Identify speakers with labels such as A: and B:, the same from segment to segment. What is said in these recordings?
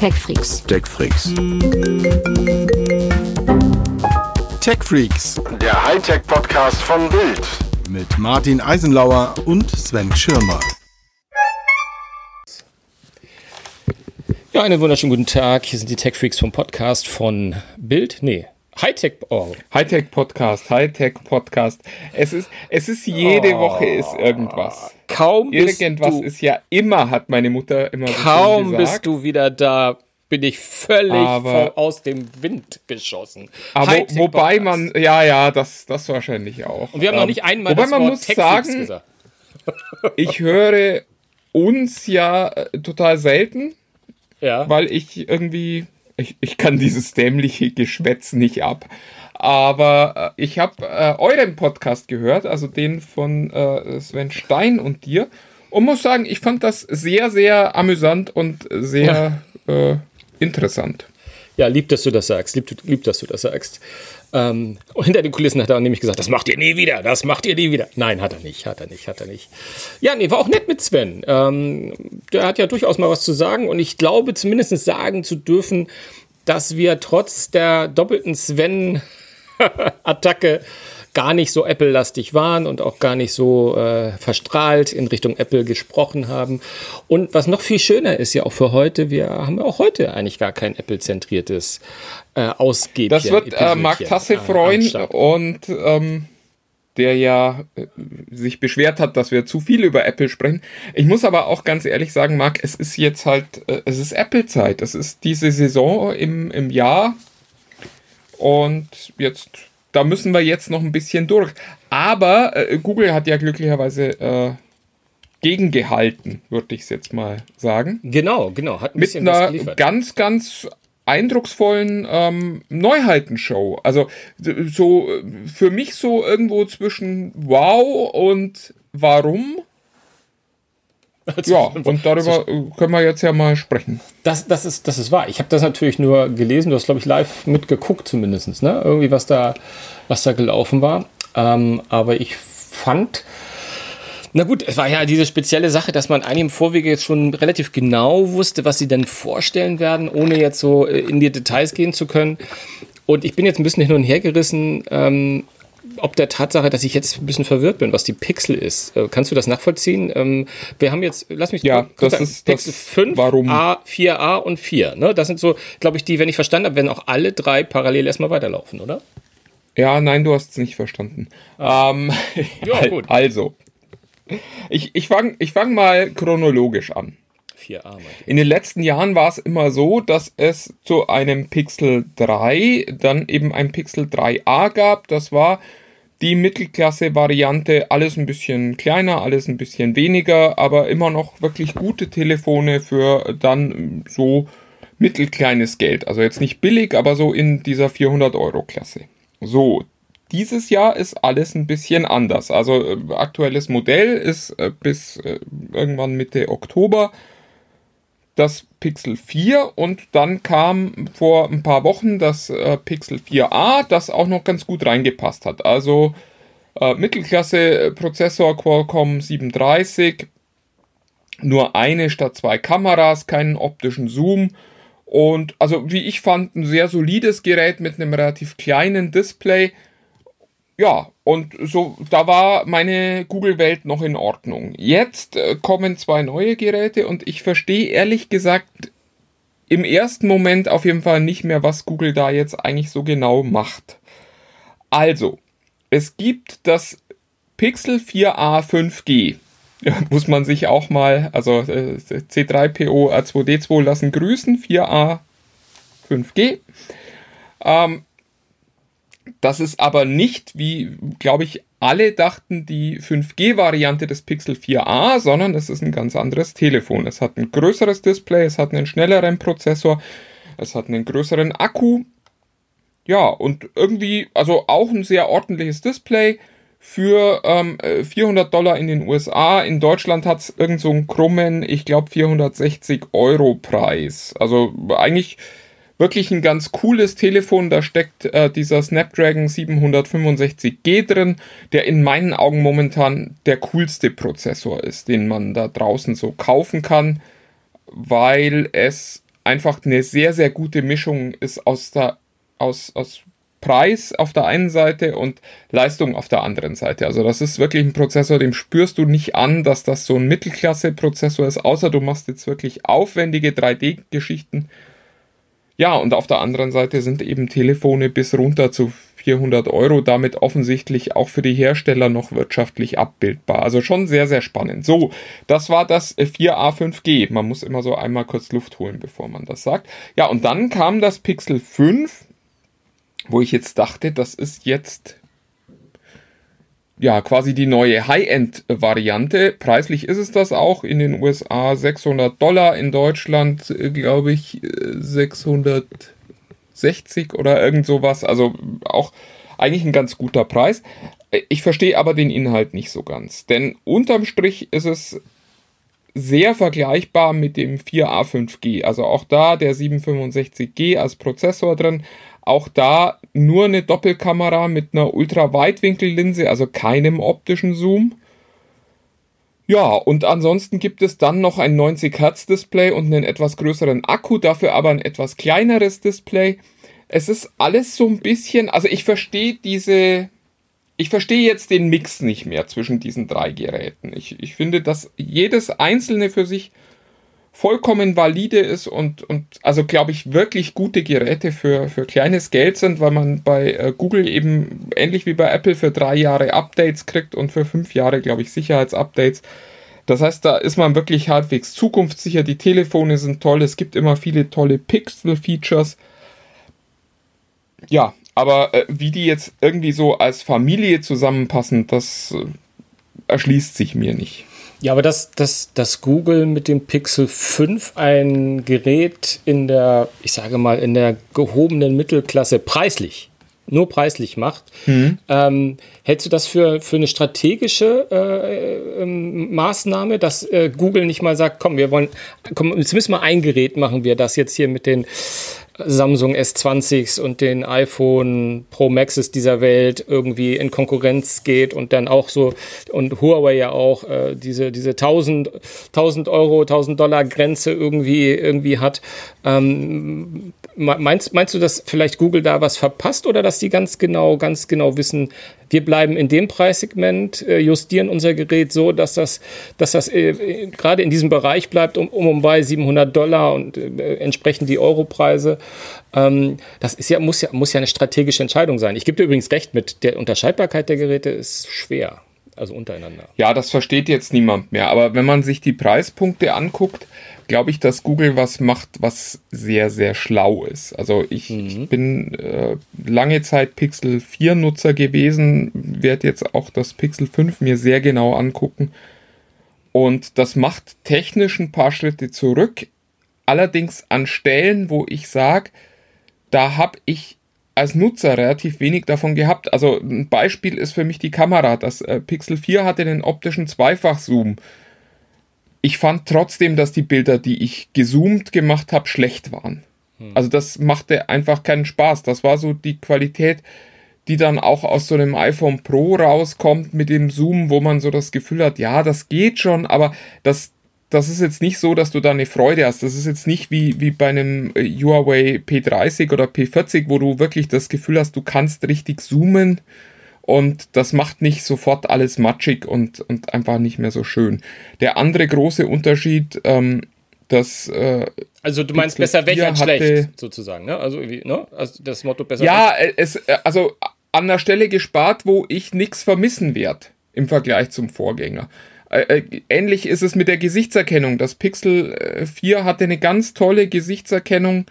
A: TechFreaks.
B: TechFreaks.
C: TechFreaks
D: Der Hightech-Podcast von Bild.
C: mit Martin Eisenlauer und Sven Schirmer.
E: Ja, einen wunderschönen guten Tag. Hier sind die Tech Freaks vom Podcast von Bild. Nee, Hightech. Oh,
F: Hightech Podcast, Hightech Podcast. Es ist, es ist jede Woche ist irgendwas.
E: kaum
F: Irgendwas
E: du,
F: ist ja immer, hat meine Mutter immer so
E: kaum
F: gesagt.
E: bist du wieder da, bin ich völlig
F: Aber-
E: aus dem Wind geschossen.
F: Aber
E: Hightech
F: wobei
E: Podcast.
F: man, ja, ja, das, das wahrscheinlich auch.
E: Und wir haben noch
F: Ähm,
E: nicht einmal
F: Wobei
E: das
F: man
E: Wort
F: muss sagen,
E: gesagt.
F: ich höre uns ja äh, total selten,
E: Ja.
F: weil ich irgendwie, ich, ich kann dieses dämliche Geschwätz nicht ab. Aber äh, ich habe äh, euren Podcast gehört, also den von äh, Sven Stein und dir. Und muss sagen, ich fand das sehr, sehr amüsant und sehr äh, interessant.
E: Ja, lieb, dass du das sagst. Lieb, lieb dass du das sagst. Ähm, und hinter den Kulissen hat er nämlich gesagt, das macht ihr nie wieder, das macht ihr nie wieder. Nein, hat er nicht, hat er nicht, hat er nicht. Ja, nee, war auch nett mit Sven. Ähm, der hat ja durchaus mal was zu sagen und ich glaube zumindest sagen zu dürfen, dass wir trotz der doppelten Sven-Attacke gar nicht so Apple-lastig waren und auch gar nicht so äh, verstrahlt in Richtung Apple gesprochen haben. Und was noch viel schöner ist ja auch für heute, wir haben auch heute eigentlich gar kein Apple-zentriertes äh, Ausgeben.
F: Das wird äh, Marc Tasse freuen und ähm, der ja äh, sich beschwert hat, dass wir zu viel über Apple sprechen. Ich muss aber auch ganz ehrlich sagen, Marc, es ist jetzt halt, äh, es ist Apple-Zeit. Es ist diese Saison im, im Jahr und jetzt, da müssen wir jetzt noch ein bisschen durch. Aber äh, Google hat ja glücklicherweise äh, gegengehalten, würde ich es jetzt mal sagen
E: Genau, genau, hat ein
F: mit einer ganz, ganz eindrucksvollen ähm, Neuheitenshow. Also so für mich so irgendwo zwischen Wow und Warum. Ja, und darüber äh, können wir jetzt ja mal sprechen.
E: Das, das, ist, das ist wahr. Ich habe das natürlich nur gelesen. Du hast, glaube ich, live mitgeguckt zumindest, ne? Irgendwie, was da, was da gelaufen war. Ähm, aber ich fand, na gut, es war ja diese spezielle Sache, dass man eigentlich im Vorwege jetzt schon relativ genau wusste, was sie denn vorstellen werden, ohne jetzt so äh, in die Details gehen zu können. Und ich bin jetzt ein bisschen hin und her gerissen, ähm, ob der Tatsache, dass ich jetzt ein bisschen verwirrt bin, was die Pixel ist. Äh, kannst du das nachvollziehen? Ähm, wir haben jetzt, lass mich
F: Ja, das
E: sagen,
F: ist das
E: Pixel 5,
F: Warum.
E: A, 4a und 4. Ne? Das sind so, glaube ich, die, wenn ich verstanden habe, werden auch alle drei parallel erstmal weiterlaufen, oder?
F: Ja, nein, du hast es nicht verstanden. Ähm,
E: Ja, gut.
F: Also, ich, ich fange ich fang mal chronologisch an.
E: 4a, meinte ich.
F: In den letzten Jahren war es immer so, dass es zu einem Pixel 3 dann eben ein Pixel 3a gab. Das war die Mittelklasse-Variante, alles ein bisschen kleiner, alles ein bisschen weniger, aber immer noch wirklich gute Telefone für dann so mittelkleines Geld. Also jetzt nicht billig, aber so in dieser 400-Euro-Klasse. So, dieses Jahr ist alles ein bisschen anders. Also äh, aktuelles Modell ist äh, bis äh, irgendwann Mitte Oktober das Pixel 4 und dann kam vor ein paar Wochen das äh, Pixel 4a, das auch noch ganz gut reingepasst hat. Also äh, Mittelklasse-Prozessor Qualcomm 730, nur eine statt zwei Kameras, keinen optischen Zoom und also wie ich fand ein sehr solides Gerät mit einem relativ kleinen Display. Ja, und so, da war meine Google-Welt noch in Ordnung. Jetzt äh, kommen zwei neue Geräte und ich verstehe ehrlich gesagt im ersten Moment auf jeden Fall nicht mehr, was Google da jetzt eigentlich so genau macht. Also, es gibt das Pixel 4a 5G. Ja, muss man sich auch mal, also äh, C3PO R2D2 lassen grüßen, 4a 5G. Ähm, das ist aber nicht, wie glaube ich alle dachten, die 5G-Variante des Pixel 4a, sondern es ist ein ganz anderes Telefon. Es hat ein größeres Display, es hat einen schnelleren Prozessor, es hat einen größeren Akku. Ja, und irgendwie, also auch ein sehr ordentliches Display für ähm, äh, 400 Dollar in den USA. In Deutschland hat es irgend so einen krummen, ich glaube 460 Euro Preis. Also eigentlich wirklich ein ganz cooles Telefon. Da steckt äh, dieser Snapdragon 765G drin, der in meinen Augen momentan der coolste Prozessor ist, den man da draußen so kaufen kann, weil es einfach eine sehr, sehr gute Mischung ist aus, der, aus, aus Preis auf der einen Seite und Leistung auf der anderen Seite. Also das ist wirklich ein Prozessor, dem spürst du nicht an, dass das so ein Mittelklasse-Prozessor ist, außer du machst jetzt wirklich aufwendige 3D-Geschichten. Ja, und auf der anderen Seite sind eben Telefone bis runter zu 400 Euro damit offensichtlich auch für die Hersteller noch wirtschaftlich abbildbar. Also schon sehr, sehr spannend. So, das war das 4A5G. Man muss immer so einmal kurz Luft holen, bevor man das sagt. Ja, und dann kam das Pixel 5 wo ich jetzt dachte, das ist jetzt ja quasi die neue High-End-Variante. Preislich ist es das auch in den USA 600 Dollar, in Deutschland äh, glaube ich 660 oder irgend sowas. Also auch eigentlich ein ganz guter Preis. Ich verstehe aber den Inhalt nicht so ganz, denn unterm Strich ist es sehr vergleichbar mit dem 4A5G. Also auch da der 765G als Prozessor drin, auch da nur eine Doppelkamera mit einer Ultraweitwinkellinse, also keinem optischen Zoom. Ja, und ansonsten gibt es dann noch ein 90 Hertz Display und einen etwas größeren Akku, dafür aber ein etwas kleineres Display. Es ist alles so ein bisschen, also ich verstehe diese, ich verstehe jetzt den Mix nicht mehr zwischen diesen drei Geräten. Ich, ich finde, dass jedes einzelne für sich vollkommen valide ist und, und also glaube ich wirklich gute Geräte für, für kleines Geld sind, weil man bei äh, Google eben ähnlich wie bei Apple für drei Jahre Updates kriegt und für fünf Jahre, glaube ich, Sicherheitsupdates. Das heißt, da ist man wirklich halbwegs zukunftssicher. Die Telefone sind toll, es gibt immer viele tolle Pixel-Features. Ja, aber äh, wie die jetzt irgendwie so als Familie zusammenpassen, das äh, erschließt sich mir nicht.
E: Ja, aber dass, dass, dass Google mit dem Pixel 5 ein Gerät in der, ich sage mal, in der gehobenen Mittelklasse preislich, nur preislich macht, mhm. ähm, hältst du das für, für eine strategische äh, äh, Maßnahme, dass äh, Google nicht mal sagt, komm, wir wollen, komm, jetzt müssen wir ein Gerät machen, wir das jetzt hier mit den Samsung S20s und den iPhone Pro Maxes dieser Welt irgendwie in Konkurrenz geht und dann auch so und Huawei ja auch äh, diese diese 1000 1000 Euro 1000 Dollar Grenze irgendwie irgendwie hat. Ähm, meinst meinst du dass vielleicht Google da was verpasst oder dass die ganz genau ganz genau wissen wir bleiben in dem Preissegment, äh, justieren unser Gerät so, dass das, dass das äh, gerade in diesem Bereich bleibt, um, um, um bei 700 Dollar und äh, entsprechend die Europreise. Ähm, das ist ja, muss, ja, muss ja eine strategische Entscheidung sein. Ich gebe dir übrigens recht, mit der Unterscheidbarkeit der Geräte ist schwer also untereinander.
F: Ja, das versteht jetzt niemand mehr. Aber wenn man sich die Preispunkte anguckt, glaube ich, dass Google was macht, was sehr, sehr schlau ist. Also ich, mhm. ich bin äh, lange Zeit Pixel 4 Nutzer gewesen, werde jetzt auch das Pixel 5 mir sehr genau angucken. Und das macht technisch ein paar Schritte zurück. Allerdings an Stellen, wo ich sage, da habe ich als Nutzer relativ wenig davon gehabt. Also ein Beispiel ist für mich die Kamera. Das äh, Pixel 4 hatte den optischen Zweifachzoom ich fand trotzdem, dass die Bilder, die ich gezoomt gemacht habe, schlecht waren. Hm. Also das machte einfach keinen Spaß. Das war so die Qualität, die dann auch aus so einem iPhone Pro rauskommt mit dem Zoom, wo man so das Gefühl hat, ja, das geht schon, aber das, das ist jetzt nicht so, dass du da eine Freude hast. Das ist jetzt nicht wie, wie bei einem äh, Huawei P30 oder P40, wo du wirklich das Gefühl hast, du kannst richtig zoomen und das macht nicht sofort alles matschig und, und einfach nicht mehr so schön. Der andere große Unterschied, ähm, dass. Äh,
E: also, du meinst besser weg als schlecht, sozusagen, ne? Also, ne? also das Motto besser
F: Ja, weg. es, äh, also an der Stelle gespart, wo ich nichts vermissen werde im Vergleich zum Vorgänger. Äh, äh ähnlich ist es mit der Gesichtserkennung. Das Pixel 4 äh, hatte eine ganz tolle Gesichtserkennung.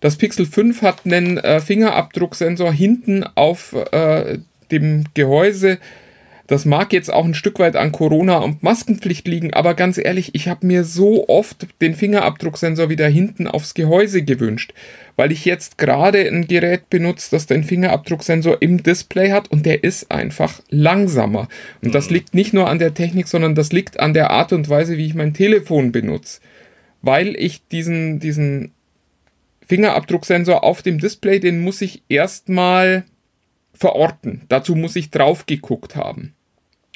F: Das Pixel 5 hat einen Fingerabdrucksensor hinten auf dem Gehäuse. Das mag jetzt auch ein Stück weit an Corona und Maskenpflicht liegen, aber ganz ehrlich, ich habe mir so oft den Fingerabdrucksensor wieder hinten aufs Gehäuse gewünscht, weil ich jetzt gerade ein Gerät benutze, das den Fingerabdrucksensor im Display hat und der ist einfach langsamer. Und das mhm. liegt nicht nur an der Technik, sondern das liegt an der Art und Weise, wie ich mein Telefon benutze. Weil ich diesen, diesen Fingerabdrucksensor auf dem Display, den muss ich erstmal verorten. Dazu muss ich drauf geguckt haben.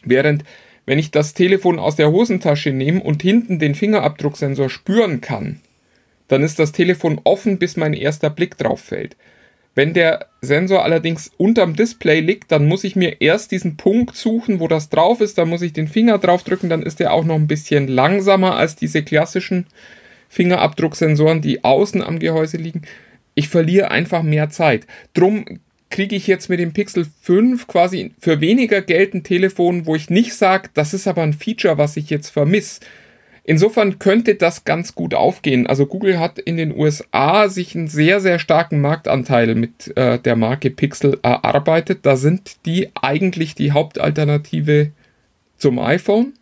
F: Während wenn ich das Telefon aus der Hosentasche nehme und hinten den Fingerabdrucksensor spüren kann, dann ist das Telefon offen, bis mein erster Blick drauf fällt. Wenn der Sensor allerdings unterm Display liegt, dann muss ich mir erst diesen Punkt suchen, wo das drauf ist. Da muss ich den Finger drauf drücken. Dann ist der auch noch ein bisschen langsamer als diese klassischen Fingerabdrucksensoren, die außen am Gehäuse liegen. Ich verliere einfach mehr Zeit. Drum kriege ich jetzt mit dem Pixel 5 quasi für weniger Geld ein Telefon, wo ich nicht sage, das ist aber ein Feature, was ich jetzt vermisse. Insofern könnte das ganz gut aufgehen. Also Google hat in den USA sich einen sehr, sehr starken Marktanteil mit äh, der Marke Pixel erarbeitet. Da sind die eigentlich die Hauptalternative zum iPhone.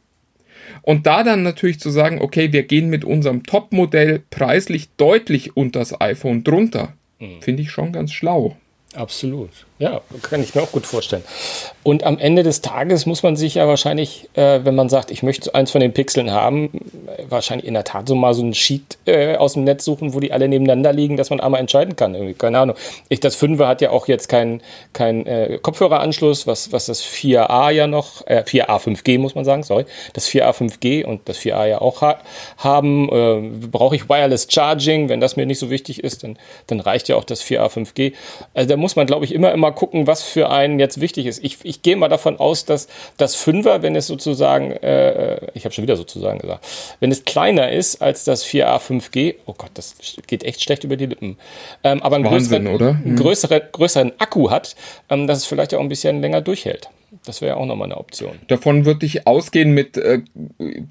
F: Und da dann natürlich zu sagen, okay, wir gehen mit unserem Top-Modell preislich deutlich unter das iPhone drunter, mhm. finde ich schon ganz schlau.
E: Absolut. Ja, kann ich mir auch gut vorstellen. Und am Ende des Tages muss man sich ja wahrscheinlich, äh, wenn man sagt, ich möchte eins von den Pixeln haben, wahrscheinlich in der Tat so mal so ein Sheet äh, aus dem Netz suchen, wo die alle nebeneinander liegen, dass man einmal entscheiden kann. Irgendwie. Keine Ahnung. Ich, das 5 hat ja auch jetzt keinen kein, äh, Kopfhöreranschluss, was, was das 4a ja noch, äh, 4a 5G muss man sagen, sorry, das 4a 5G und das 4a ja auch ha haben. Äh, Brauche ich Wireless Charging, wenn das mir nicht so wichtig ist, dann, dann reicht ja auch das 4a 5G. Also da muss man, glaube ich, immer, immer mal gucken, was für einen jetzt wichtig ist. Ich, ich gehe mal davon aus, dass das Fünfer, wenn es sozusagen, äh, ich habe schon wieder sozusagen gesagt, wenn es kleiner ist als das 4A 5G, oh Gott, das geht echt schlecht über die Lippen, ähm, aber einen, Wahnsinn, größeren, hm. größeren, größeren Akku hat, ähm, dass es vielleicht auch ein bisschen länger durchhält. Das wäre auch nochmal eine Option.
F: Davon würde ich ausgehen mit äh,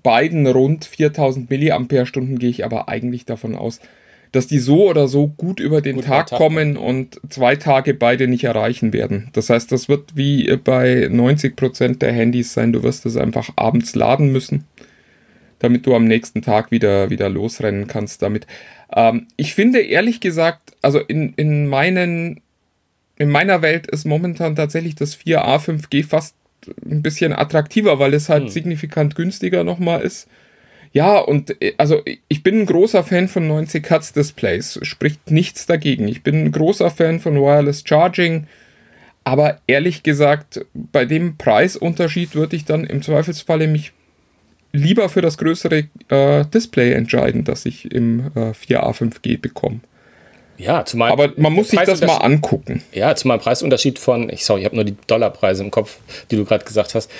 F: beiden rund 4000 Milliampere-Stunden, gehe ich aber eigentlich davon aus, dass die so oder so gut über den gut Tag, Tag, kommen und zwei Tage beide nicht erreichen werden. Das heißt, das wird wie bei 90% der Handys sein, du wirst es einfach abends laden müssen, damit du am nächsten Tag wieder, wieder losrennen kannst damit. Ähm, ich finde ehrlich gesagt, also in, in meinen in meiner Welt ist momentan tatsächlich das 4A 5G fast ein bisschen attraktiver, weil es halt hm. signifikant günstiger nochmal ist. Ja, und äh, also ich bin ein großer Fan von 90 Hertz Displays, spricht nichts dagegen. Ich bin ein großer Fan von Wireless Charging, aber ehrlich gesagt, bei dem Preisunterschied würde ich dann im Zweifelsfalle mich lieber für das größere äh, Display entscheiden, das ich im äh, 4A 5G bekomme.
E: Ja, zumal.
F: Aber man muss sich das mal angucken.
E: Ja, zumal Preisunterschied von, ich sorry, ich habe nur die Dollarpreise im Kopf, die du gerade gesagt hast,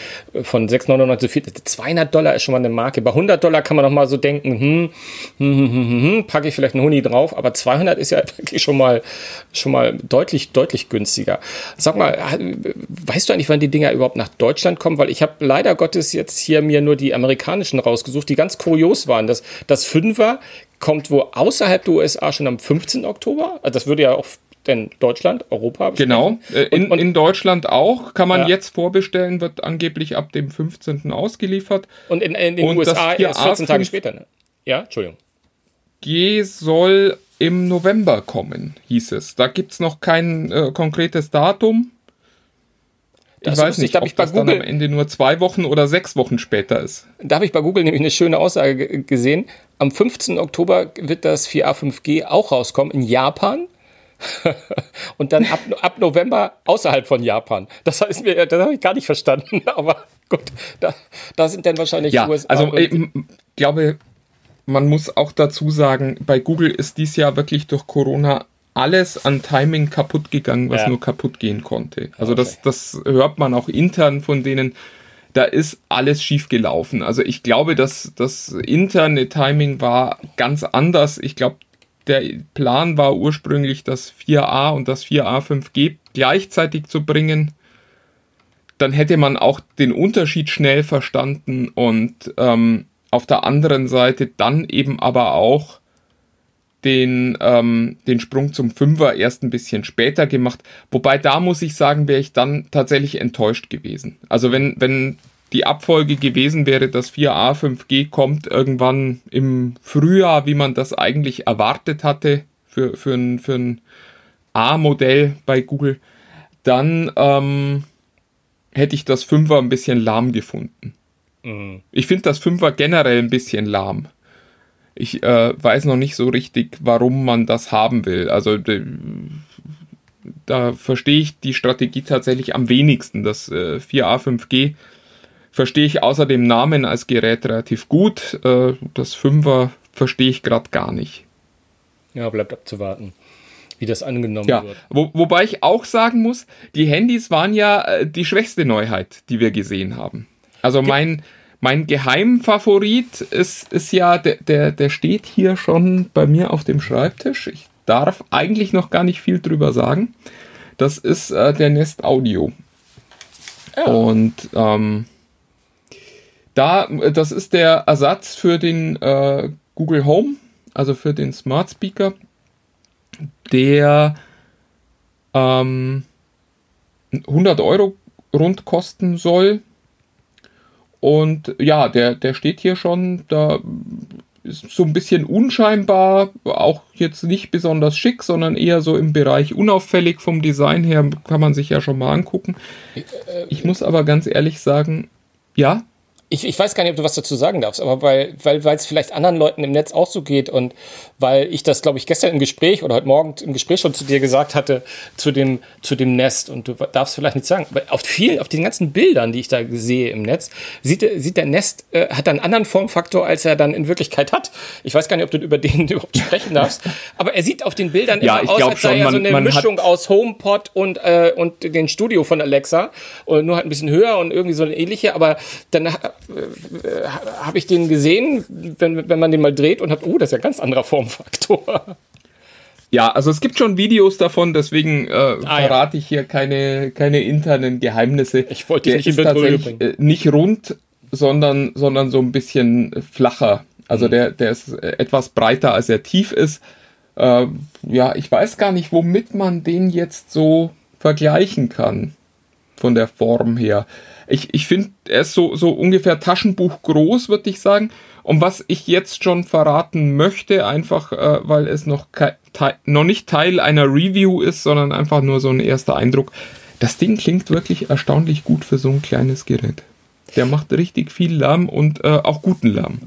E: von 6,99 zu 4, 200 Dollar ist schon mal eine Marke. Bei 100 Dollar kann man noch mal so denken, hm, hm, hm, hm, hm, packe ich vielleicht einen Huni drauf, aber 200 ist ja wirklich schon mal, schon mal deutlich, deutlich günstiger. Sag mal, weißt du eigentlich, wann die Dinger überhaupt nach Deutschland kommen? Weil ich habe leider Gottes jetzt hier mir nur die amerikanischen rausgesucht, die ganz kurios waren. Das, das Fünfer kommt wo außerhalb der USA schon am 15. Oktober. Also das würde ja auch denn Deutschland, Europa.
F: Genau, in, und, und, in Deutschland auch. Kann man ja. jetzt vorbestellen, wird angeblich ab dem 15. ausgeliefert.
E: Und in, in den und USA erst 14 Tage später, ne? Ja, Entschuldigung.
F: G soll im November kommen, hieß es. Da gibt es noch kein äh, konkretes Datum. Ich das weiß nicht, ob ich das Google, dann am Ende nur zwei Wochen oder sechs Wochen später ist.
E: Da habe ich bei Google nämlich eine schöne Aussage gesehen. Am 15. Oktober wird das 4A5G auch rauskommen in Japan. und dann ab, ab November außerhalb von Japan. Das, das habe ich gar nicht verstanden, aber gut, da, da sind dann wahrscheinlich
F: ja, USA. Also ich glaube, man muss auch dazu sagen, bei Google ist dies Jahr wirklich durch Corona alles an Timing kaputt gegangen, was ja. nur kaputt gehen konnte. Also okay. das, das hört man auch intern von denen. Da ist alles schief gelaufen. Also ich glaube, dass das interne Timing war ganz anders. Ich glaube, der Plan war ursprünglich, das 4a und das 4a 5G gleichzeitig zu bringen. Dann hätte man auch den Unterschied schnell verstanden und ähm, auf der anderen Seite dann eben aber auch den, ähm, den Sprung zum Fünfer erst ein bisschen später gemacht. Wobei da muss ich sagen, wäre ich dann tatsächlich enttäuscht gewesen. Also wenn, wenn die Abfolge gewesen wäre, dass 4a 5G kommt irgendwann im Frühjahr, wie man das eigentlich erwartet hatte für, für ein, für ein A-Modell bei Google, dann ähm, hätte ich das 5er ein bisschen lahm gefunden. Mhm. Ich finde das 5er generell ein bisschen lahm. Ich äh, weiß noch nicht so richtig, warum man das haben will. Also da verstehe ich die Strategie tatsächlich am wenigsten. Das äh, 4A 5G verstehe ich außer dem Namen als Gerät relativ gut. Äh, das 5er verstehe ich gerade gar nicht.
E: Ja, bleibt abzuwarten, wie das angenommen
F: Ja,
E: wird.
F: wo, wobei ich auch sagen muss, die Handys waren ja äh, die schwächste Neuheit, die wir gesehen haben. Also mein, mein Geheimfavorit ist, ist ja, der, der, der steht hier schon bei mir auf dem Schreibtisch. Ich darf eigentlich noch gar nicht viel drüber sagen. Das ist äh, der Nest Audio. Und ähm, da, das ist der Ersatz für den äh, Google Home, also für den Smart Speaker, der ähm, 100 Euro rund kosten soll. Und ja, der, der steht hier schon, da ist so ein bisschen unscheinbar, auch jetzt nicht besonders schick, sondern eher so im Bereich unauffällig vom Design her, kann man sich ja schon mal angucken. Ich muss aber ganz ehrlich sagen, ja,
E: Ich, ich weiß gar nicht, ob du was dazu sagen darfst, aber weil weil weil es vielleicht anderen Leuten im Netz auch so geht und weil ich das, glaube ich, gestern im Gespräch oder heute Morgen im Gespräch schon zu dir gesagt hatte, zu dem, zu dem Nest. Und du darfst vielleicht nicht sagen, aber auf viel, auf den ganzen Bildern, die ich da sehe im Netz, sieht, der- sieht der Nest, äh, hat einen anderen Formfaktor, als er dann in Wirklichkeit hat. Ich weiß gar nicht, ob du über den überhaupt sprechen darfst, aber er sieht auf den Bildern
F: Ja,
E: immer aus, als sei er
F: man-
E: so eine Mischung aus HomePod und, äh, und den Studio von Alexa. Und nur halt ein bisschen höher und irgendwie so eine ähnliche, aber dann äh, habe ich den gesehen, wenn, wenn man den mal dreht und hat, oh, das ist ja ein ganz anderer Formfaktor.
F: Ja, also es gibt schon Videos davon, deswegen äh,
E: Ah, ja.
F: verrate ich hier keine, keine internen Geheimnisse.
E: Ich wollte dich nicht in Bedrohung
F: tatsächlich äh, nicht rund, sondern, sondern so ein bisschen flacher. Also
E: Mhm.
F: der, der ist äh, etwas breiter, als er tief ist. Äh, ja, ich weiß gar nicht, womit man den jetzt so vergleichen kann. Von der Form her. Ich, ich finde, er ist so, so ungefähr Taschenbuch groß, würde ich sagen. Und was ich jetzt schon verraten möchte, einfach äh, weil es noch, noch nicht Teil einer Review ist, sondern einfach nur so ein erster Eindruck. Das Ding klingt wirklich erstaunlich gut für so ein kleines Gerät. Der macht richtig viel Lärm und äh, auch guten Lärm.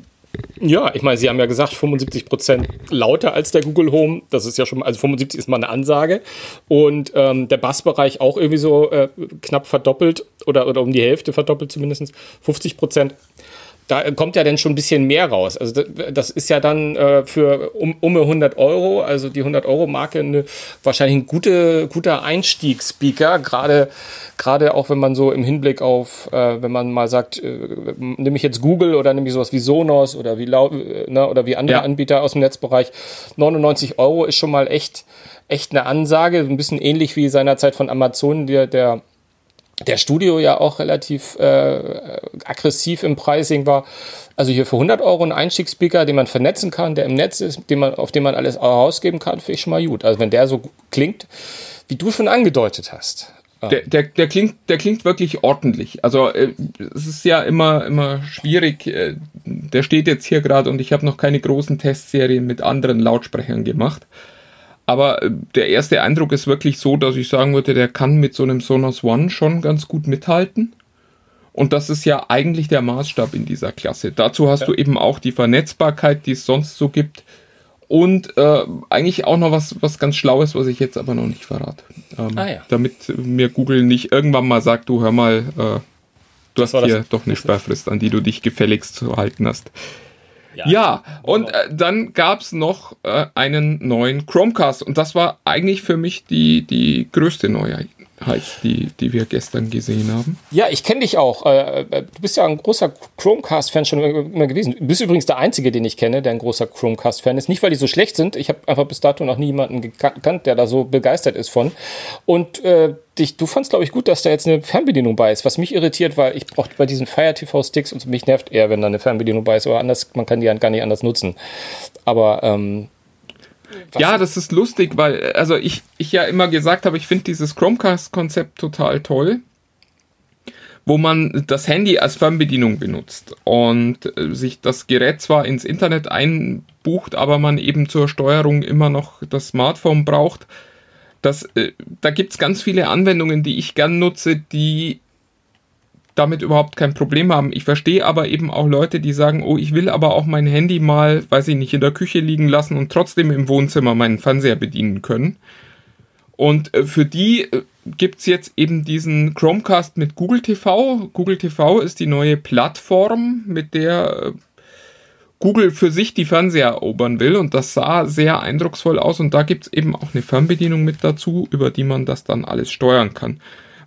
E: Ja, ich meine, Sie haben ja gesagt, 75% lauter als der Google Home. Das ist ja schon, also 75 ist mal eine Ansage. Und ähm, der Bassbereich auch irgendwie so äh, knapp verdoppelt oder, oder um die Hälfte verdoppelt zumindest. 50%. Da kommt ja dann schon ein bisschen mehr raus. Also das, ist ja dann äh, für um, um 100 Euro, also die 100 Euro Marke, eine, wahrscheinlich ein gute, guter Einstiegsspeaker. Gerade gerade auch wenn man so im Hinblick auf, äh, wenn man mal sagt, äh, nehme ich jetzt Google oder nehme ich sowas wie Sonos oder wie Lau äh, ne, oder wie andere
F: Ja.
E: Anbieter aus dem Netzbereich, 99 Euro ist schon mal echt echt eine Ansage, ein bisschen ähnlich wie seinerzeit von Amazon, der der der Studio ja auch relativ äh, aggressiv im Pricing war. Also hier für 100 Euro ein Einstiegsspeaker, den man vernetzen kann, der im Netz ist, den man, auf den man alles ausgeben kann, finde ich schon mal gut. Also wenn der so klingt, wie du schon angedeutet hast.
F: Der, der, der, klingt, der klingt wirklich ordentlich. Also äh, es ist ja immer, immer schwierig. Äh, der steht jetzt hier gerade und ich habe noch keine großen Testserien mit anderen Lautsprechern gemacht. Aber äh, der erste Eindruck ist wirklich so, dass ich sagen würde, der kann mit so einem Sonos One schon ganz gut mithalten. Und das ist ja eigentlich der Maßstab in dieser Klasse. Dazu hast du eben auch die Vernetzbarkeit, die es sonst so gibt. Und äh, eigentlich auch noch was, was ganz Schlaues, was ich jetzt aber noch nicht verrate. Ähm,
E: Ah ja.
F: Damit mir Google nicht irgendwann mal sagt, du hör mal, äh, du hast
E: das-
F: hier doch eine Sperrfrist, an die du dich gefälligst zu halten hast. Ja, und äh, dann gab es noch äh, einen neuen Chromecast und das war eigentlich für mich die, die größte Neuheit, die, die wir gestern gesehen haben.
E: Ja, ich kenne dich auch. Äh, äh, Du bist ja ein großer Chromecast-Fan schon immer gewesen. Du bist übrigens der Einzige, den ich kenne, der ein großer Chromecast-Fan ist. Nicht, weil die so schlecht sind. Ich habe einfach bis dato noch nie jemanden gekannt, der da so begeistert ist von. Und äh, dich, du fandst, glaube ich, gut, dass da jetzt eine Fernbedienung bei ist. Was mich irritiert, weil ich brauche bei diesen Fire TV-Sticks und mich nervt eher, wenn da eine Fernbedienung bei ist. Oder anders, man kann die ja gar nicht anders nutzen. Aber ähm,
F: Ja, das ist lustig, weil, also ich, ich ja immer gesagt habe, ich finde dieses Chromecast-Konzept total toll, wo man das Handy als Fernbedienung benutzt und äh, sich das Gerät zwar ins Internet einbucht, aber man eben zur Steuerung immer noch das Smartphone braucht. Das, äh, da gibt es ganz viele Anwendungen, die ich gern nutze, die damit überhaupt kein Problem haben. Ich verstehe aber eben auch Leute, die sagen, oh, ich will aber auch mein Handy mal, weiß ich nicht, in der Küche liegen lassen und trotzdem im Wohnzimmer meinen Fernseher bedienen können. Und äh, für die äh, gibt's jetzt eben diesen Chromecast mit Google TV. Google TV ist die neue Plattform, mit der äh, Google für sich die Fernseher erobern will und das sah sehr eindrucksvoll aus und da gibt es eben auch eine Fernbedienung mit dazu, über die man das dann alles steuern kann.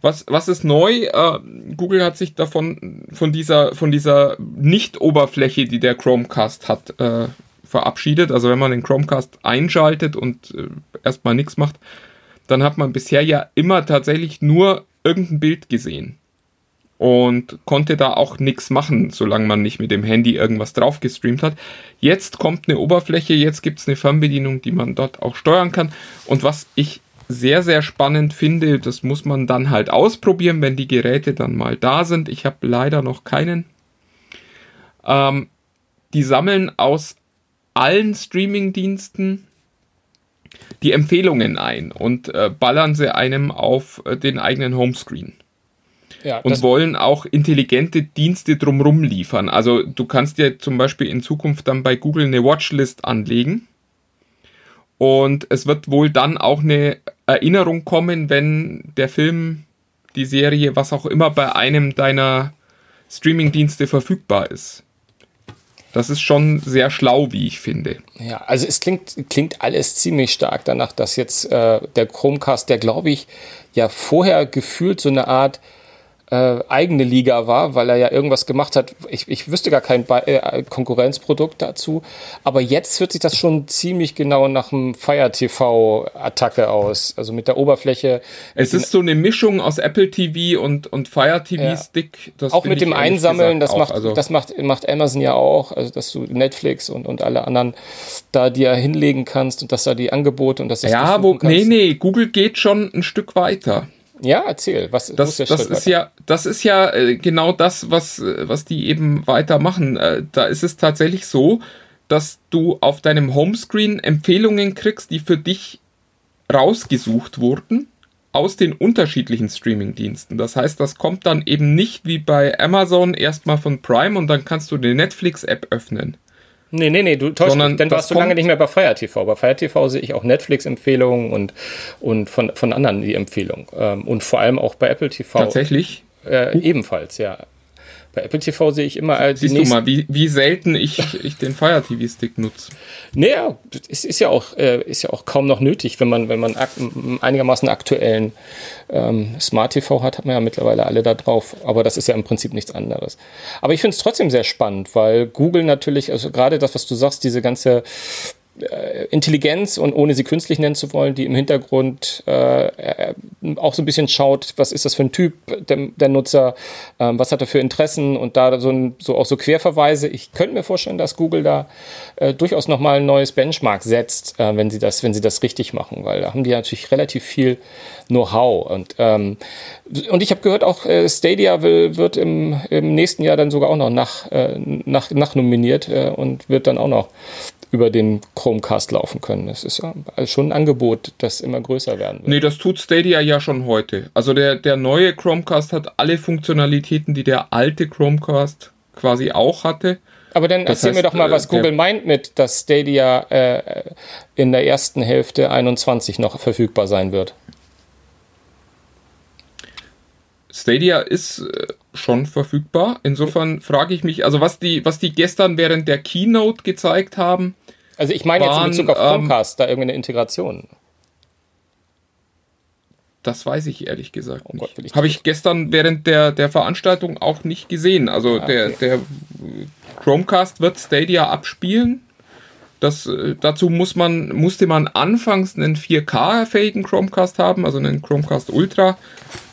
F: Was, was ist neu? Äh, Google hat sich davon, von dieser, von dieser Nicht-Oberfläche, die der Chromecast hat, äh, verabschiedet. Also wenn man den Chromecast einschaltet und äh, erstmal nichts macht, dann hat man bisher ja immer tatsächlich nur irgendein Bild gesehen und konnte da auch nichts machen, solange man nicht mit dem Handy irgendwas drauf gestreamt hat. Jetzt kommt eine Oberfläche, jetzt gibt es eine Fernbedienung, die man dort auch steuern kann. Und was ich sehr, sehr spannend finde, das muss man dann halt ausprobieren, wenn die Geräte dann mal da sind. Ich habe leider noch keinen. Ähm, die sammeln aus allen Streaming-Diensten die Empfehlungen ein und äh, ballern sie einem auf äh, den eigenen Homescreen. Ja, und wollen auch intelligente Dienste drumrum liefern. Also du kannst dir zum Beispiel in Zukunft dann bei Google eine Watchlist anlegen. Und es wird wohl dann auch eine Erinnerung kommen, wenn der Film, die Serie, was auch immer bei einem deiner Streaming-Dienste verfügbar ist. Das ist schon sehr schlau, wie ich finde.
E: Ja, also es klingt, klingt alles ziemlich stark danach, dass jetzt äh, der Chromecast, der glaube ich ja vorher gefühlt so eine Art äh, eigene Liga war, weil er ja irgendwas gemacht hat. Ich, ich wüsste gar kein Be äh, Konkurrenzprodukt dazu. Aber jetzt hört sich das schon ziemlich genau nach einem Fire TV-Attacke aus. Also mit der Oberfläche.
F: Es ist so eine Mischung aus Apple TV und, und Fire TV-Stick.
E: Ja. Auch mit dem Einsammeln, das, macht, also das macht, macht Amazon ja auch. Also dass du Netflix und, und alle anderen da dir hinlegen kannst und dass da die Angebote und das
F: Ja, wo, nee, nee, Google geht schon ein Stück weiter.
E: Ja, erzähl. Was,
F: das, das ist ja, das ist ja äh, genau das, was, äh, was die eben weitermachen. Äh, da ist es tatsächlich so, dass du auf deinem Homescreen Empfehlungen kriegst, die für dich rausgesucht wurden aus den unterschiedlichen Streaming-Diensten. Das heißt, das kommt dann eben nicht wie bei Amazon erstmal von Prime und dann kannst du die Netflix-App öffnen.
E: Nee, nee, nee, du täuschst dann warst du lange nicht mehr bei Fire TV. Bei Fire TV sehe ich auch Netflix-Empfehlungen und, und von, von anderen die Empfehlung. Ähm, und vor allem auch bei Apple TV.
F: Tatsächlich?
E: Äh, ebenfalls, ja. Bei Apple TV sehe ich immer als.
F: Siehst du mal, wie, wie selten ich, ich den Fire TV Stick nutze.
E: Naja, es ist ja auch, äh, ist ja auch kaum noch nötig, wenn man, wenn man einigermaßen aktuellen ähm, Smart TV hat, hat man ja mittlerweile alle da drauf. Aber das ist ja im Prinzip nichts anderes. Aber ich finde es trotzdem sehr spannend, weil Google natürlich, also gerade das, was du sagst, diese ganze äh, Intelligenz und ohne sie künstlich nennen zu wollen, die im Hintergrund äh, äh, auch so ein bisschen schaut, was ist das für ein Typ der, der Nutzer, ähm, was hat er für Interessen und da so, ein, so auch so Querverweise. Ich könnte mir vorstellen, dass Google da äh, durchaus nochmal ein neues Benchmark setzt, äh, wenn sie das, wenn sie das richtig machen, weil da haben die natürlich relativ viel Know-how und ähm, und ich habe gehört, auch äh, Stadia will, wird im, im nächsten Jahr dann sogar auch noch nach, nach, nach nominiert und wird dann auch noch über den Chromecast laufen können. Das ist ja schon ein Angebot, das immer größer werden wird.
F: Nee, das tut Stadia ja schon heute. Also der, der neue Chromecast hat alle Funktionalitäten, die der alte Chromecast quasi auch hatte.
E: Aber dann das erzähl heißt, mir doch mal, was äh, Google meint mit, dass Stadia äh, in der ersten Hälfte 21 noch verfügbar sein wird.
F: Stadia ist äh, schon verfügbar. Insofern frage ich mich, also was die, was die gestern während der Keynote gezeigt haben,
E: also ich meine waren, jetzt in Bezug auf Chromecast, ähm, da irgendeine Integration.
F: Das weiß ich ehrlich gesagt oh nicht. Habe ich gestern während der, der Veranstaltung auch nicht gesehen. Also ah, der, der Chromecast wird Stadia abspielen. Das, äh, dazu muss man, musste man anfangs einen 4K-fähigen Chromecast haben, also einen Chromecast Ultra.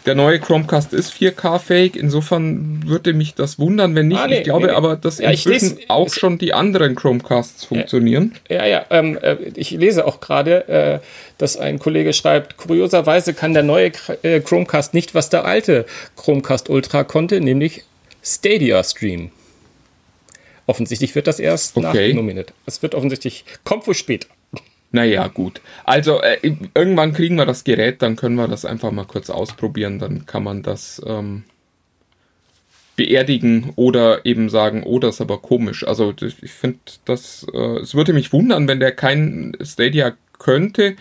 F: Der neue Chromecast ist 4K-fähig, insofern würde mich das wundern, wenn nicht. Ah, nee, ich glaube nee, nee. aber, dass ja, inzwischen lese, auch schon die anderen Chromecasts funktionieren.
E: Ja, ja, ähm, äh, ich lese auch gerade, äh, dass ein Kollege schreibt, kurioserweise kann der neue äh, Chromecast nicht, was der alte Chromecast Ultra konnte, nämlich Stadia Stream. Offensichtlich wird das erst okay. nachgenominiert. Es wird offensichtlich, kommt wohl später.
F: Naja, gut. Also äh, irgendwann kriegen wir das Gerät, dann können wir das einfach mal kurz ausprobieren. Dann kann man das ähm, beerdigen oder eben sagen, oh, das ist aber komisch. Also ich finde, das, äh, es würde mich wundern, wenn der kein Stadia könnte,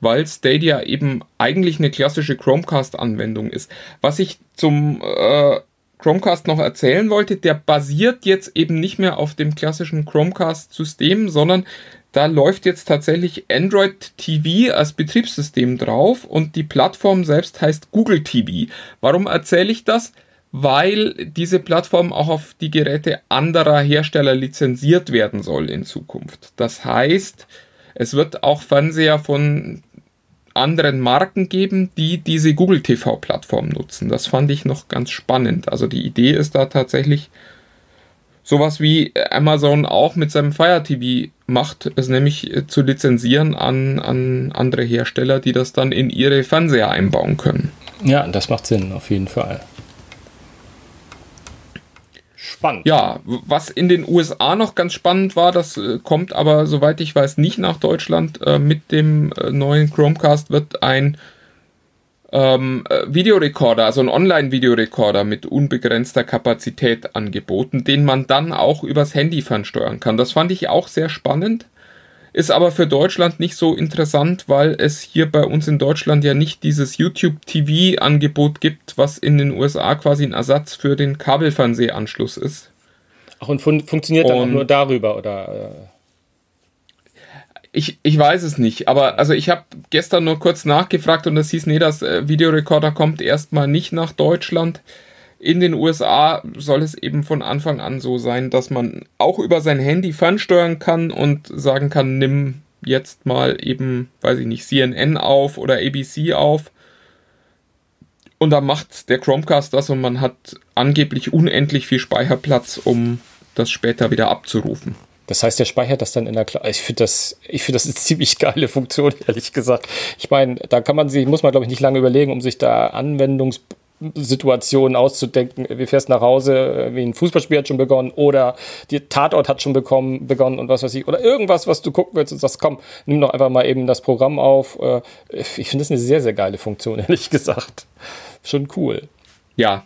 F: weil Stadia eben eigentlich eine klassische Chromecast-Anwendung ist. Was ich zum äh, Chromecast noch erzählen wollte, der basiert jetzt eben nicht mehr auf dem klassischen Chromecast-System, sondern da läuft jetzt tatsächlich Android TV als Betriebssystem drauf und die Plattform selbst heißt Google TV. Warum erzähle ich das? Weil diese Plattform auch auf die Geräte anderer Hersteller lizenziert werden soll in Zukunft. Das heißt, es wird auch Fernseher von anderen Marken geben, die diese Google TV-Plattform nutzen. Das fand ich noch ganz spannend. Also die Idee ist da tatsächlich sowas wie Amazon auch mit seinem Fire TV macht, es nämlich zu lizenzieren an, an andere Hersteller, die das dann in ihre Fernseher einbauen können.
E: Ja, das macht Sinn, auf jeden Fall.
F: Spannend. Ja, was in den USA noch ganz spannend war, das äh, kommt aber, soweit ich weiß, nicht nach Deutschland. Äh, mit dem äh, neuen Chromecast wird ein ähm, äh, Videorekorder, also ein Online-Videorekorder mit unbegrenzter Kapazität angeboten, den man dann auch übers Handy fernsteuern kann. Das fand ich auch sehr spannend, ist aber für Deutschland nicht so interessant, weil es hier bei uns in Deutschland ja nicht dieses YouTube-TV-Angebot gibt, was in den USA quasi ein Ersatz für den Kabelfernsehanschluss ist.
E: Ach, und fun funktioniert und dann auch nur darüber, oder? Äh?
F: Ich, ich weiß es nicht, aber also ich habe gestern nur kurz nachgefragt und es hieß, nee, das äh, Videorekorder kommt erstmal nicht nach Deutschland. In den USA soll es eben von Anfang an so sein, dass man auch über sein Handy fernsteuern kann und sagen kann, nimm jetzt mal eben, weiß ich nicht, CNN auf oder ABC auf. Und dann macht der Chromecast das und man hat angeblich unendlich viel Speicherplatz, um das später wieder abzurufen.
E: Das heißt, der speichert das dann in der Cloud. Ich finde das, ich das eine ziemlich geile Funktion, ehrlich gesagt. Ich meine, da kann man sich, muss man glaube ich nicht lange überlegen, um sich da Anwendungssituationen auszudenken. Wie fährst nach Hause, wie ein Fußballspiel hat schon begonnen oder die Tatort hat schon bekommen, begonnen und was weiß ich. Oder irgendwas, was du gucken willst und sagst, komm, nimm doch einfach mal eben das Programm auf. Äh, ich finde das eine sehr, sehr geile Funktion, ehrlich gesagt. Schon cool.
F: Ja,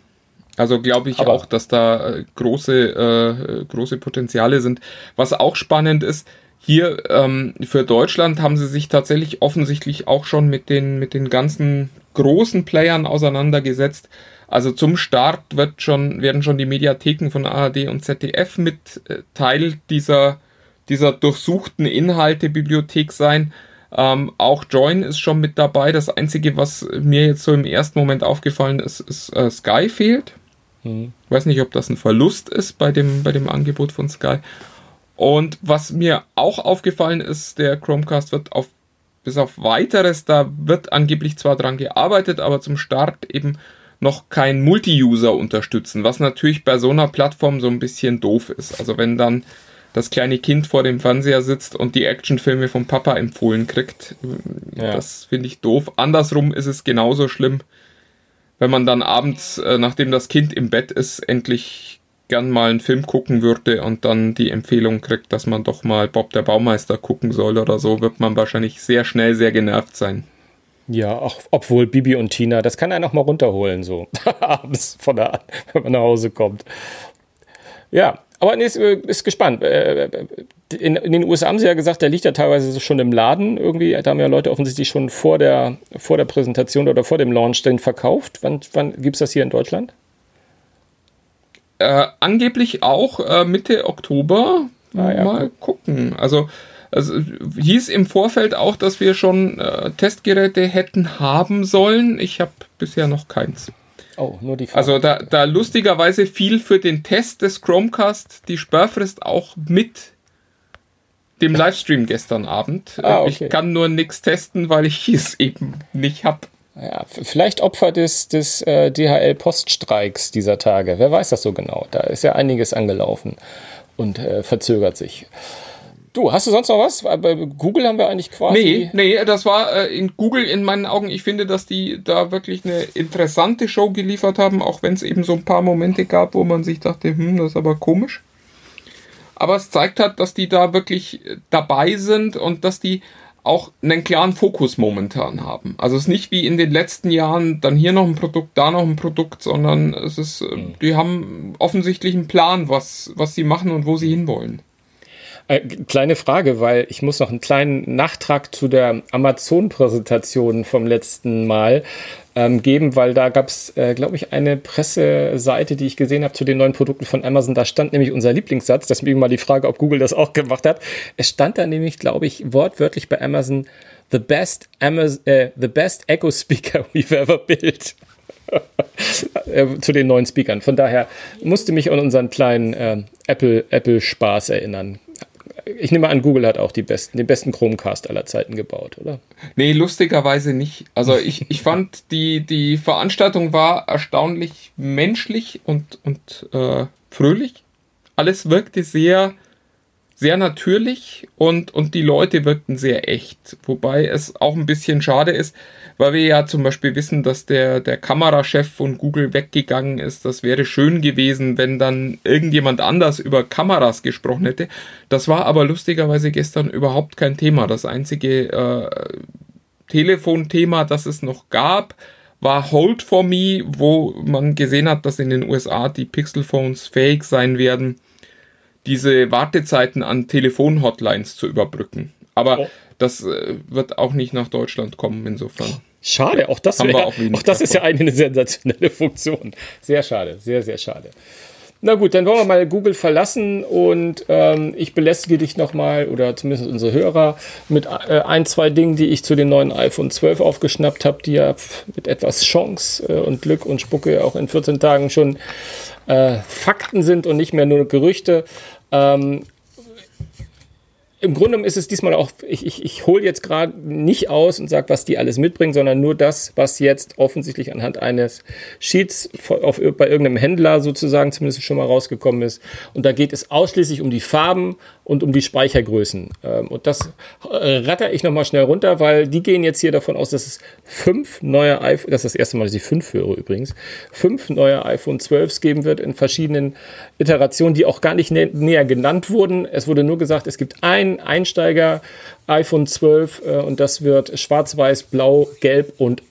F: also glaube ich Aber auch, dass da äh, große, äh, große Potenziale sind. Was auch spannend ist, hier ähm, für Deutschland haben sie sich tatsächlich offensichtlich auch schon mit den, mit den ganzen großen Playern auseinandergesetzt. Also zum Start wird schon, werden schon die Mediatheken von ARD und ZDF mit äh, Teil dieser, dieser durchsuchten Inhalte-Bibliothek sein. Ähm, auch Join ist schon mit dabei. Das Einzige, was mir jetzt so im ersten Moment aufgefallen ist, ist äh, Sky fehlt. Mhm. Weiß nicht, ob das ein Verlust ist bei dem, bei dem Angebot von Sky. Und was mir auch aufgefallen ist, der Chromecast wird auf bis auf weiteres, da wird angeblich zwar dran gearbeitet, aber zum Start eben noch kein Multi-User unterstützen, was natürlich bei so einer Plattform so ein bisschen doof ist. Also wenn dann das kleine Kind vor dem Fernseher sitzt und die Actionfilme vom Papa empfohlen kriegt, ja. das finde ich doof. Andersrum ist es genauso schlimm, wenn man dann abends, äh, nachdem das Kind im Bett ist, endlich gern mal einen Film gucken würde und dann die Empfehlung kriegt, dass man doch mal Bob der Baumeister gucken soll oder so, wird man wahrscheinlich sehr schnell sehr genervt sein.
E: Ja, auch obwohl Bibi und Tina, das kann einen auch mal runterholen, so abends von der, wenn man nach Hause kommt. Ja, aber nee, ist, äh, ist gespannt. Äh, in, in, den USA haben sie ja gesagt, der liegt ja teilweise schon im Laden irgendwie. Da haben ja Leute offensichtlich schon vor der, vor der Präsentation oder vor dem Launch den verkauft. Wann, wann gibt es das hier in Deutschland?
F: Äh, angeblich auch äh, Mitte Oktober. Ah, ja. Mal gucken. Also, also hieß im Vorfeld auch, dass wir schon äh, Testgeräte hätten haben sollen. Ich habe bisher noch keins. Oh, nur die Frage. Also da, da lustigerweise fiel für den Test des Chromecast die Sperrfrist auch mit dem Livestream gestern Abend. Ah, okay. Ich kann nur nichts testen, weil ich es eben nicht habe.
E: Ja, vielleicht Opfer des, des äh, DHL-Poststreiks dieser Tage. Wer weiß das so genau? Da ist ja einiges angelaufen und äh, verzögert sich. Du, hast du sonst noch was? Bei Google haben wir eigentlich quasi.
F: Nee, nee, das war äh, in Google in meinen Augen. Ich finde, dass die da wirklich eine interessante Show geliefert haben, auch wenn es eben so ein paar Momente gab, wo man sich dachte, hm, das ist aber komisch. Aber es zeigt halt, dass die da wirklich dabei sind und dass die auch einen klaren Fokus momentan haben. Also es ist nicht wie in den letzten Jahren, dann hier noch ein Produkt, da noch ein Produkt, sondern es ist, mhm. die haben offensichtlich einen Plan, was, was sie machen und wo sie hinwollen.
E: Äh, kleine Frage, weil ich muss noch einen kleinen Nachtrag zu der Amazon-Präsentation vom letzten Mal ähm, geben, weil da gab es, äh, glaube ich, eine Presseseite, die ich gesehen habe zu den neuen Produkten von Amazon. Da stand nämlich unser Lieblingssatz. Deswegen mal die Frage, ob Google das auch gemacht hat. Es stand da nämlich, glaube ich, wortwörtlich bei Amazon, the best, Amazon, äh, the best Echo Speaker we've ever built. Äh, zu den neuen Speakern. Von daher musste mich an unseren kleinen äh, Apple, Apple Spaß erinnern. Ich nehme an, Google hat auch die besten, den besten Chromecast aller Zeiten gebaut, oder?
F: Nee, lustigerweise nicht. Also ich, ich fand, die, die Veranstaltung war erstaunlich menschlich und, und äh, fröhlich. Alles wirkte sehr, sehr natürlich und, und die Leute wirkten sehr echt. Wobei es auch ein bisschen schade ist, weil wir ja zum Beispiel wissen, dass der, der Kamerachef von Google weggegangen ist. Das wäre schön gewesen, wenn dann irgendjemand anders über Kameras gesprochen hätte. Das war aber lustigerweise gestern überhaupt kein Thema. Das einzige äh, Telefonthema, das es noch gab, war Hold for Me, wo man gesehen hat, dass in den USA die Pixel-Phones fähig sein werden, diese Wartezeiten an Telefon-Hotlines zu überbrücken. Aber oh. das äh, wird auch nicht nach Deutschland kommen, insofern.
E: Schade, auch das, wär, auch, auch das ist ja eine sensationelle Funktion. Sehr schade, sehr, sehr schade. Na gut, dann wollen wir mal Google verlassen und ähm, ich belästige dich nochmal oder zumindest unsere Hörer mit äh, ein, zwei Dingen, die ich zu den neuen iPhone 12 aufgeschnappt habe, die ja mit etwas Chance äh, und Glück und Spucke auch in 14 Tagen schon äh, Fakten sind und nicht mehr nur Gerüchte. Ähm, im Grunde ist es diesmal auch, ich, ich, ich hole jetzt gerade nicht aus und sage, was die alles mitbringen, sondern nur das, was jetzt offensichtlich anhand eines Sheets auf, bei irgendeinem Händler sozusagen zumindest schon mal rausgekommen ist. Und da geht es ausschließlich um die Farben und um die Speichergrößen. Ähm, und das äh, ratter ich nochmal schnell runter, weil die gehen jetzt hier davon aus, dass es fünf neue iPhone, das ist das erste Mal, dass ich fünf höre übrigens, fünf neue iPhone 12s geben wird in verschiedenen Iterationen, die auch gar nicht nä näher genannt wurden. Es wurde nur gesagt, es gibt ein Einsteiger iPhone 12 äh, und das wird schwarz, weiß, blau, gelb und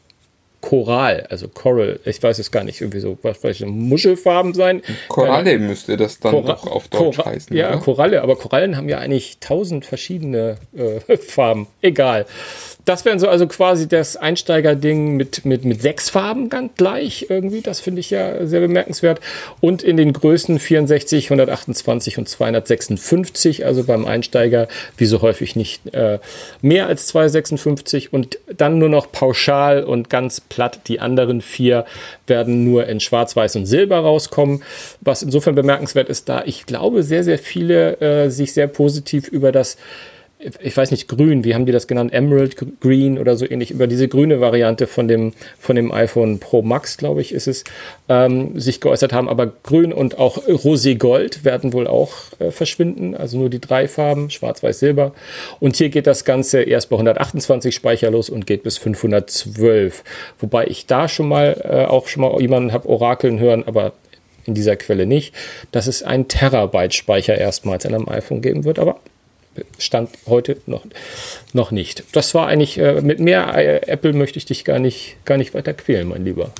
E: Coral, also Coral, ich weiß es gar nicht, irgendwie so, was welche Muschelfarben sein.
F: Koralle äh, müsste das dann Cora doch auf Deutsch Cora heißen.
E: Ja, oder? Koralle, aber Korallen haben ja eigentlich tausend verschiedene äh, Farben. Egal. Das wären so also quasi das Einsteigerding mit, mit, mit sechs Farben ganz gleich irgendwie. Das finde ich ja sehr bemerkenswert. Und in den Größen 64, 128 und 256, also beim Einsteiger, wie so häufig nicht äh, mehr als 256 und dann nur noch pauschal und ganz platt. Die anderen vier werden nur in Schwarz, Weiß und Silber rauskommen. Was insofern bemerkenswert ist, da ich glaube, sehr, sehr viele äh, sich sehr positiv über das ich weiß nicht, grün, wie haben die das genannt? Emerald Green oder so ähnlich, über diese grüne Variante von dem, von dem iPhone Pro Max, glaube ich, ist es, ähm, sich geäußert haben. Aber grün und auch Rosé Gold werden wohl auch äh, verschwinden. Also nur die drei Farben, schwarz, weiß, silber. Und hier geht das Ganze erst bei 128 Speicher los und geht bis 512. Wobei ich da schon mal äh, auch schon mal jemanden habe orakeln hören, aber in dieser Quelle nicht, dass es einen Terabyte Speicher erstmals in einem iPhone geben wird. Aber Stand heute noch, noch nicht. Das war eigentlich, äh, mit mehr äh, Apple möchte ich dich gar nicht, gar nicht weiter quälen, mein Lieber.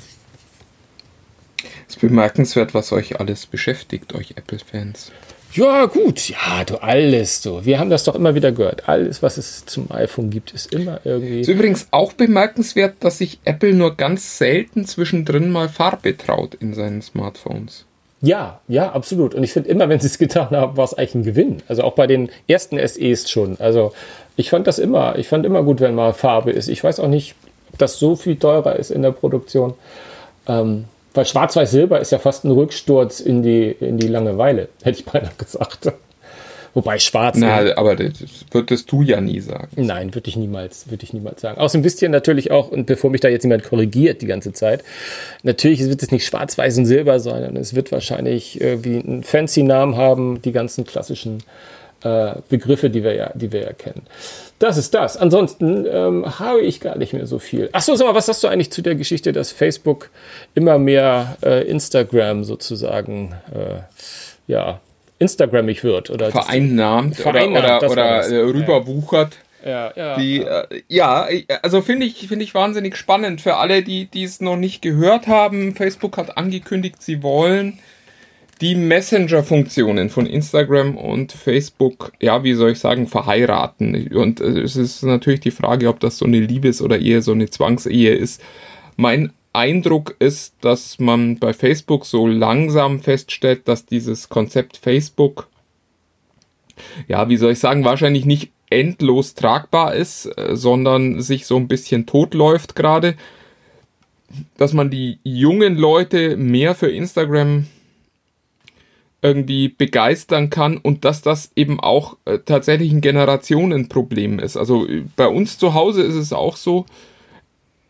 F: Es ist bemerkenswert, was euch alles beschäftigt, euch Apple-Fans.
E: Ja, gut, ja, du alles so. Wir haben das doch immer wieder gehört. Alles, was es zum iPhone gibt, ist immer irgendwie.
F: Es ist übrigens auch bemerkenswert, dass sich Apple nur ganz selten zwischendrin mal Farbe traut in seinen Smartphones.
E: Ja, ja, absolut. Und ich finde immer, wenn sie es getan haben, war es eigentlich ein Gewinn. Also auch bei den ersten SEs schon. Also ich fand das immer, ich fand immer gut, wenn mal Farbe ist. Ich weiß auch nicht, ob das so viel teurer ist in der Produktion. Ähm, weil Schwarz-Weiß-Silber ist ja fast ein Rücksturz in die, in die Langeweile, hätte ich beinahe gesagt. Wobei schwarz.
F: Na, aber das würdest du ja nie sagen.
E: Nein, würde ich niemals, würde ich niemals sagen. Außerdem wisst ihr natürlich auch, und bevor mich da jetzt jemand korrigiert die ganze Zeit, natürlich wird es nicht schwarz, weiß und silber sein, sondern es wird wahrscheinlich äh, wie einen fancy Namen haben, die ganzen klassischen äh, Begriffe, die wir ja, die wir ja kennen. Das ist das. Ansonsten ähm, habe ich gar nicht mehr so viel. Achso, sag mal, was sagst du eigentlich zu der Geschichte, dass Facebook immer mehr äh, Instagram sozusagen äh, ja, Instagrammig wird. Oder
F: vereinnahmt, vereinnahmt oder, oder, oder äh, rüberwuchert.
E: Ja, ja.
F: Die, äh, ja, also finde ich, finde ich wahnsinnig spannend für alle, die, die es noch nicht gehört haben. Facebook hat angekündigt, sie wollen die Messenger-Funktionen von Instagram und Facebook, ja, wie soll ich sagen, verheiraten. Und äh, es ist natürlich die Frage, ob das so eine Liebes- oder eher so eine Zwangsehe ist. Mein Eindruck ist, dass man bei Facebook so langsam feststellt, dass dieses Konzept Facebook, ja, wie soll ich sagen, wahrscheinlich nicht endlos tragbar ist, äh, sondern sich so ein bisschen totläuft gerade. Dass man die jungen Leute mehr für Instagram irgendwie begeistern kann und dass das eben auch äh, tatsächlich ein Generationenproblem ist. Also äh, bei uns zu Hause ist es auch so,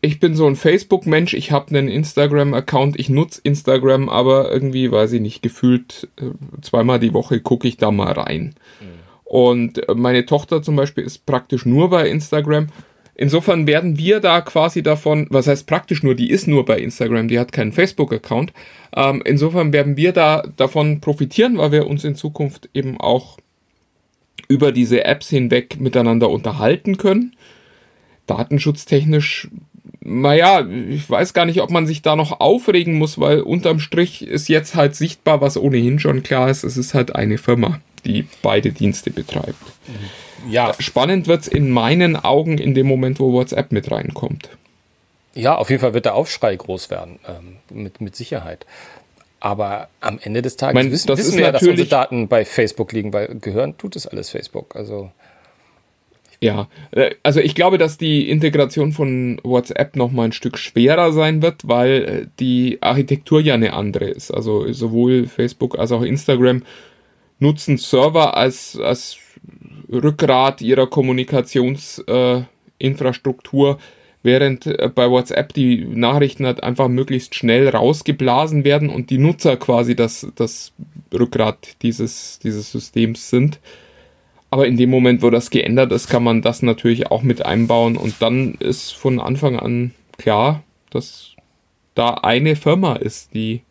F: ich bin so ein Facebook-Mensch, ich habe einen Instagram-Account, ich nutze Instagram, aber irgendwie, weiß ich nicht, gefühlt äh, zweimal die Woche gucke ich da mal rein. Mhm. Und äh, meine Tochter zum Beispiel ist praktisch nur bei Instagram. Insofern werden wir da quasi davon, was heißt praktisch nur, die ist nur bei Instagram, die hat keinen Facebook-Account. Ähm, insofern werden wir da davon profitieren, weil wir uns in Zukunft eben auch über diese Apps hinweg miteinander unterhalten können. Datenschutztechnisch naja, ich weiß gar nicht, ob man sich da noch aufregen muss, weil unterm Strich ist jetzt halt sichtbar, was ohnehin schon klar ist, es ist halt eine Firma, die beide Dienste betreibt. Ja. Spannend wird es in meinen Augen in dem Moment, wo WhatsApp mit reinkommt.
E: Ja, auf jeden Fall wird der Aufschrei groß werden, ähm, mit, mit Sicherheit. Aber am Ende des Tages
F: mein,
E: wissen, wissen wir ja, dass unsere Daten bei Facebook liegen, weil gehören tut es alles Facebook. Also
F: ja, äh, also ich glaube, dass die Integration von WhatsApp noch mal ein Stück schwerer sein wird, weil äh, die Architektur ja eine andere ist. Also sowohl Facebook als auch Instagram nutzen Server als, als Rückgrat ihrer Kommunikationsinfrastruktur, äh, während äh, bei WhatsApp die Nachrichten halt einfach möglichst schnell rausgeblasen werden und die Nutzer quasi das, das Rückgrat dieses, dieses Systems sind. Aber in dem Moment, wo das geändert ist, kann man das natürlich auch mit einbauen und dann ist von Anfang an klar, dass da eine Firma ist, die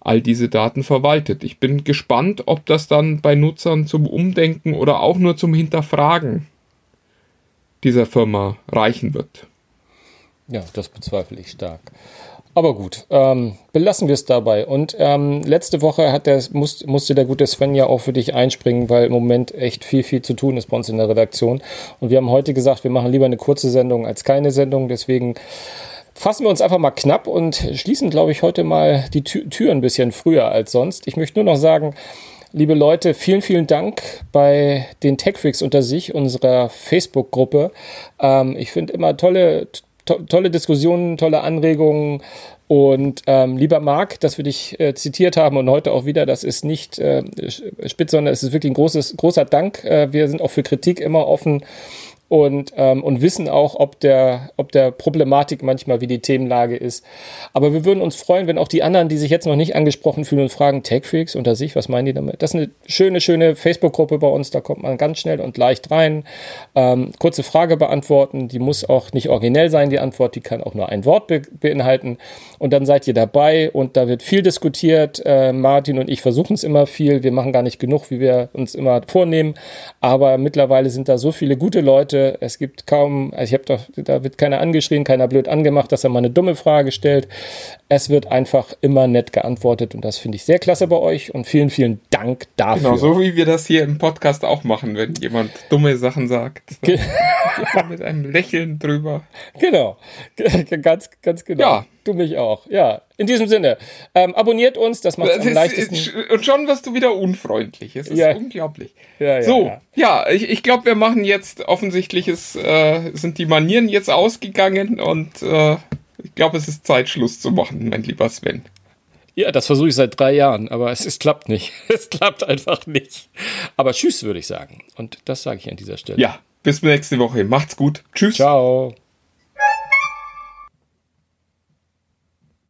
F: all diese Daten verwaltet. Ich bin gespannt, ob das dann bei Nutzern zum Umdenken oder auch nur zum Hinterfragen dieser Firma reichen wird.
E: Ja, das bezweifle ich stark. Aber gut, ähm, belassen wir es dabei. Und ähm, letzte Woche hat der, muss, musste der gute Sven ja auch für dich einspringen, weil im Moment echt viel, viel zu tun ist bei uns in der Redaktion. Und wir haben heute gesagt, wir machen lieber eine kurze Sendung als keine Sendung. Deswegen fassen wir uns einfach mal knapp und schließen, glaube ich, heute mal die Tür, Tür ein bisschen früher als sonst. Ich möchte nur noch sagen, liebe Leute, vielen, vielen Dank bei den Techfreaks unter sich, unserer Facebook-Gruppe. Ähm, ich finde immer tolle to tolle Diskussionen, tolle Anregungen. Und ähm, lieber Marc, dass wir dich äh, zitiert haben und heute auch wieder, das ist nicht äh, spitz, sondern es ist wirklich ein großes, großer Dank. Äh, wir sind auch für Kritik immer offen und, ähm, und wissen auch, ob der, ob der Problematik manchmal wie die Themenlage ist. Aber wir würden uns freuen, wenn auch die anderen, die sich jetzt noch nicht angesprochen fühlen und fragen, Techfreaks unter sich, was meinen die damit? Das ist eine schöne, schöne Facebook-Gruppe bei uns, da kommt man ganz schnell und leicht rein. Ähm, kurze Frage beantworten, die muss auch nicht originell sein, die Antwort, die kann auch nur ein Wort be beinhalten. Und dann seid ihr dabei und da wird viel diskutiert. Äh, Martin und ich versuchen es immer viel. Wir machen gar nicht genug, wie wir uns immer vornehmen. Aber mittlerweile sind da so viele gute Leute, es gibt kaum, also ich habe doch, da wird keiner angeschrien, keiner blöd angemacht, dass er mal eine dumme Frage stellt. Es wird einfach immer nett geantwortet und das finde ich sehr klasse bei euch und vielen, vielen Dank dafür. Genau,
F: so wie wir das hier im Podcast auch machen, wenn jemand dumme Sachen sagt. Mit einem Lächeln drüber.
E: Genau, ganz, ganz genau. Ja. Du mich auch. Ja, in diesem Sinne, ähm, abonniert uns, das macht es am leichtesten.
F: Und schon wirst du wieder unfreundlich. Es ist ja. unglaublich. Ja, ja, so, ja, ich, ich glaube, wir machen jetzt offensichtlich, ist, äh, sind die Manieren jetzt ausgegangen und äh, ich glaube, es ist Zeit, Schluss zu machen, mein lieber Sven.
E: Ja, das versuche ich seit drei Jahren, aber es, es klappt nicht. Es klappt einfach nicht. Aber tschüss, würde ich sagen. Und das sage ich an dieser Stelle.
F: Ja, bis nächste Woche. Macht's gut. Tschüss.
E: Ciao.